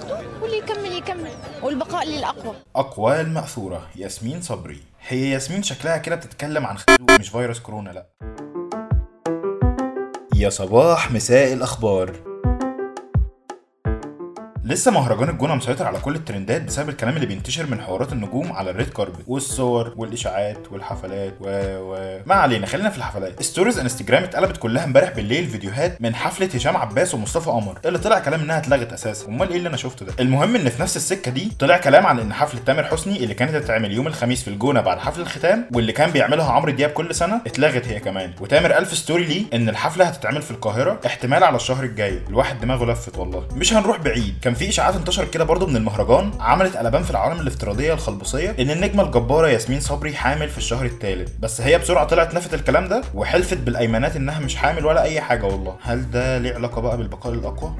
ياخده واللي يكمل يكمل والبقاء للاقوى أقوال مأثورة. ياسمين صبري. هي ياسمين شكلها كده بتتكلم عن خازوق مش فيروس كورونا لأ. يا صباح مساء الأخبار. لسه مهرجان الجونة مسيطر على كل الترندات بسبب الكلام اللي بينتشر من حوارات النجوم على ال red carpet والصور والإشاعات والحفلات و و ما علينا خلينا في الحفلات. stories Instagram اتقلبت كلها امبارح بالليل فيديوهات من حفلة هشام عباس ومصطفى قمر اللي طلع كلام إنها اتلغت أساسا. أمال إيه اللي أنا شفته ده؟ المهم إن في نفس السكة دي طلع كلام عن إن حفلة تامر حسني اللي كانت هتتعمل يوم الخميس في الجونة بعد حفل الختام واللي كان بيعملها عمرو دياب كل سنة اتلغت هي كمان. وتامر ألف story ليه إن الحفلة هتتعمل في القاهرة احتمال على الشهر الجاي. الواحد دماغه لفت والله. مش هنروح بعيد. كان في اشاعات انتشرت كده برضه من المهرجان عملت قلبان في العالم الافتراضية الخلبصيه إن النجمة الجبارة ياسمين صبري حامل في الشهر الثالث بس هي بسرعة طلعت نفت الكلام ده وحلفت بالايمانات إنها مش حامل ولا أي حاجة والله. هل ده ليه علاقة بقى بالبقاء الأقوى؟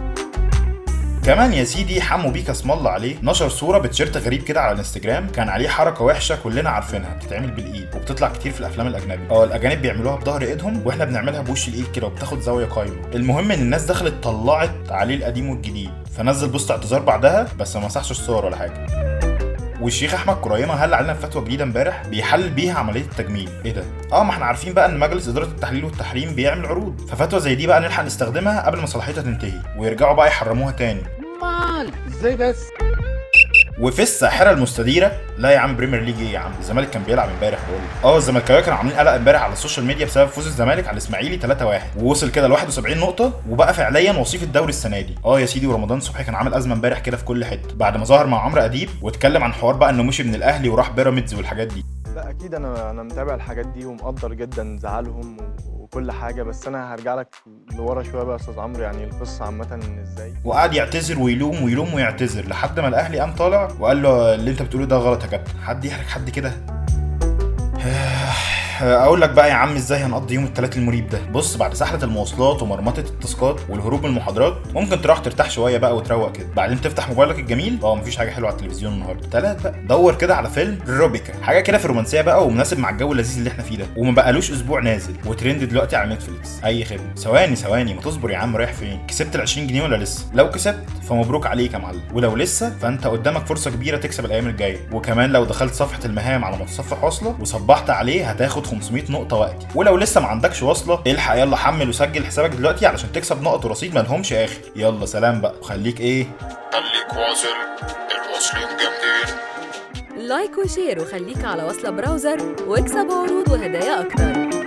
كمان يا سيدي حمو بيكا اسم الله عليه نشر صورة بتيشيرت غريب كده على الانستجرام. كان عليه حركة وحشة كلنا عارفينها بتتعمل بالإيد وبتطلع كتير في الأفلام الأجنبي. آه الأجانب بيعملوها بظهر إيدهم وإحنا بنعملها بوش الإيد كده وبتاخد زاوية قايمة. المهم إن الناس دخلت طلعت عليه القديم والجديد فنزل post اعتذار بعدها بس ما مسحش الصور ولا حاجة. والشيخ أحمد كريمة هل علينا فتوى جديدة امبارح بيحلل بيها عملية التجميل. إيه ده؟ آه ما إحنا عارفين بقى إن مجلس إدارة التحليل والتحريم بيعمل عروض. ففتوى زي دي بقى نلحق نستخدمها قبل ما صلاحيتها تنتهي. ويرجعوا بقى يحرموها تاني. إزاي بس؟ وفي الساحرة المستديرة لا يا عم Premier League إيه يا عم؟ الزمالك كان بيلعب امبارح بقول آه الزملكاويه كانوا عاملين قلق امبارح على ال social media بسبب فوز الزمالك على الإسماعيلي 3-1 ووصل كده ل 71 نقطة وبقى فعليا وصيف الدوري السنة دي. آه يا سيدي ورمضان صبحي كان عامل أزمة امبارح كده في كل حتة. بعد ما ظهر مع عمرو أديب واتكلم عن حوار بقى إنه مشي من الأهلي وراح بيراميدز والحاجات دي. لا أكيد أنا أنا متابع الحاجات دي ومقدر جدا زعلهم و- وكل حاجة بس أنا هرجع لك لورا شوية بقى يا أستاذ عمرو يعني القصة عامة إزاي؟ وقعد يعتذر ويلوم ويلوم ويعتذر لحد ما الأهلي قام طالع وقال له اللي أنت بتقوله ده غلط يا كابتن. حد يحرج حد كده؟ أقول لك بقى يا عم إزاي هنقضي يوم الثلاث المريب ده. بص بعد سحلة المواصلات ومرمطة التاسكات والهروب من المحاضرات ممكن تروح ترتاح شوية بقى وتروق كده. بعدين تفتح موبايلك الجميل. آه مفيش حاجة حلوة على التلفزيون النهارده. تلات بقى. دور كده على فيلم ريبيكا. حاجة كده في رومانسية بقى ومناسب مع الجو اللذيذ اللي إحنا فيه ده. وما بقالوش أسبوع نازل وترند دلوقتي على Netflix. أي خدمة. ثواني ثواني. ما تصبر يا عم رايح فين؟ كسبت ال 20 جنيه ولا لسه؟ لو كسبت فمبروك عليك يا معلم. ولو لسه فأنت قدامك فرصة كبيرة تكسب الأيام الجاية. وكمان لو دخلت صفحة المهام على متصفح وصله وصبحت عليه هتاخد 500 نقطة وقتي ولو لسه ما عندكش وصلة الحق يلا حمل وسجل حسابك دلوقتي علشان تكسب نقط ورصيد مالهمش اخر يلا سلام بقى. وخليك إيه؟ خليك واصل. الواصلين جامدين. like و share وخليك على وصلة browser واكسب عروض وهدايا أكتر.